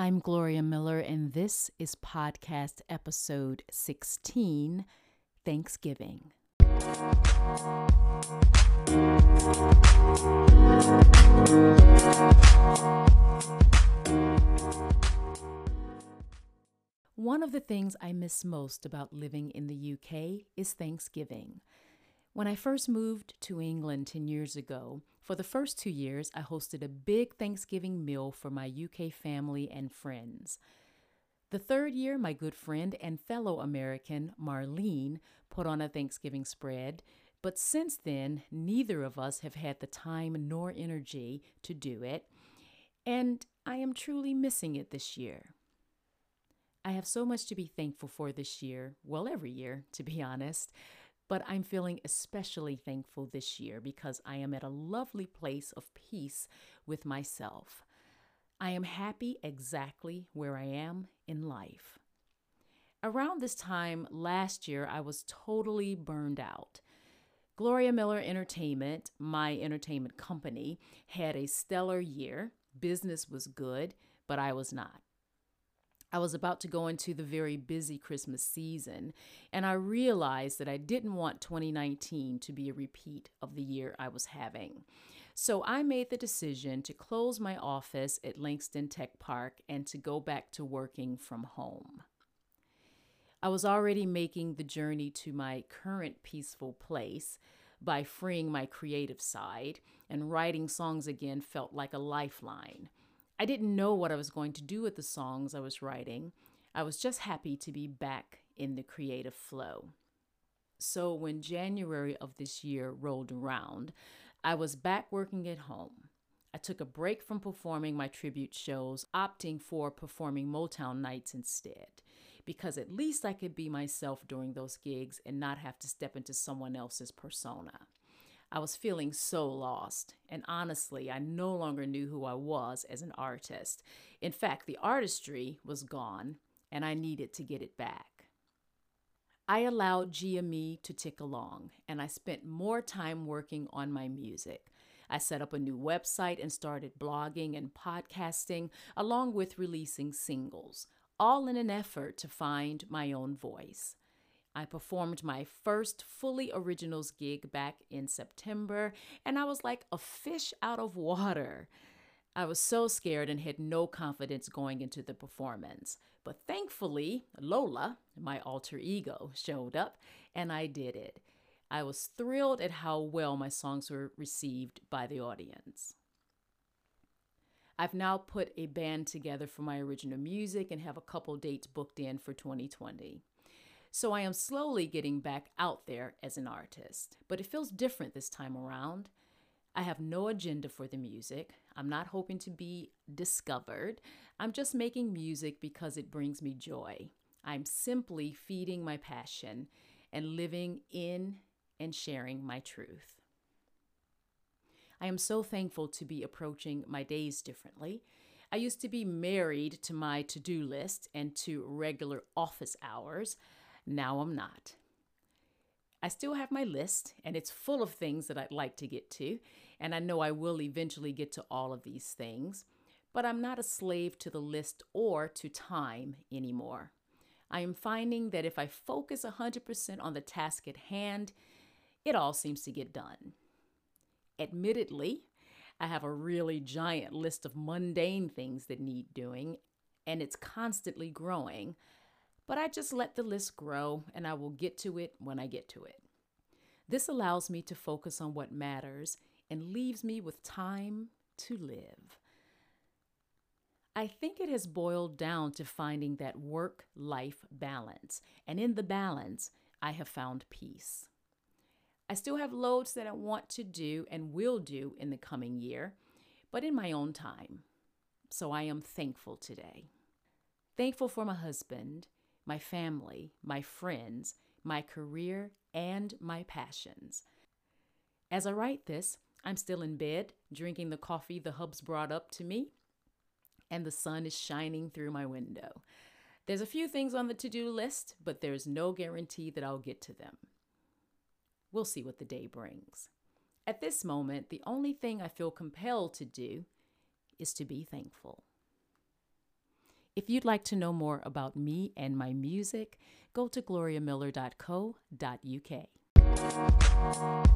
I'm Gloria Miller, and this is podcast episode 16 Thanksgiving. One of the things I miss most about living in the UK is Thanksgiving. When I first moved to England 10 years ago, for the first two years, I hosted a big Thanksgiving meal for my UK family and friends. The third year, my good friend and fellow American, Marlene, put on a Thanksgiving spread, but since then, neither of us have had the time nor energy to do it, and I am truly missing it this year. I have so much to be thankful for this year, well, every year, to be honest, but I'm feeling especially thankful this year because I am at a lovely place of peace with myself. I am happy exactly where I am in life. Around this time last year, I was totally burned out. Gloria Miller Entertainment, my entertainment company, had a stellar year. Business was good, but I was not. I was about to go into the very busy Christmas season, and I realized that I didn't want 2019 to be a repeat of the year I was having. So I made the decision to close my office at Langstone Tech Park and to go back to working from home. I was already making the journey to my current peaceful place by freeing my creative side, and writing songs again felt like a lifeline. I didn't know what I was going to do with the songs I was writing. I was just happy to be back in the creative flow. So when January of this year rolled around, I was back working at home. I took a break from performing my tribute shows, opting for performing Motown nights instead, because at least I could be myself during those gigs and not have to step into someone else's persona. I was feeling so lost, and honestly, I no longer knew who I was as an artist. In fact, the artistry was gone, and I needed to get it back. I allowed GME to tick along, and I spent more time working on my music. I set up a new website and started blogging and podcasting, along with releasing singles, all in an effort to find my own voice. I performed my first fully originals gig back in September, and I was like a fish out of water. I was so scared and had no confidence going into the performance. But thankfully, Lola, my alter ego, showed up and I did it. I was thrilled at how well my songs were received by the audience. I've now put a band together for my original music and have a couple dates booked in for 2020. So I am slowly getting back out there as an artist, but it feels different this time around. I have no agenda for the music. I'm not hoping to be discovered. I'm just making music because it brings me joy. I'm simply feeding my passion and living in and sharing my truth. I am so thankful to be approaching my days differently. I used to be married to my to do list and to regular office hours. Now I'm not. I still have my list, and it's full of things that I'd like to get to, and I know I will eventually get to all of these things, but I'm not a slave to the list or to time anymore. I am finding that if I focus 100% on the task at hand, it all seems to get done. Admittedly, I have a really giant list of mundane things that need doing, and it's constantly growing but I just let the list grow and I will get to it when I get to it. This allows me to focus on what matters and leaves me with time to live. I think it has boiled down to finding that work life balance, and in the balance, I have found peace. I still have loads that I want to do and will do in the coming year, but in my own time. So I am thankful today. Thankful for my husband my family, my friends, my career, and my passions. As I write this, I'm still in bed, drinking the coffee the hubs brought up to me, and the sun is shining through my window. There's a few things on the to do list, but there's no guarantee that I'll get to them. We'll see what the day brings. At this moment, the only thing I feel compelled to do is to be thankful. If you'd like to know more about me and my music, go to gloriamiller.co.uk.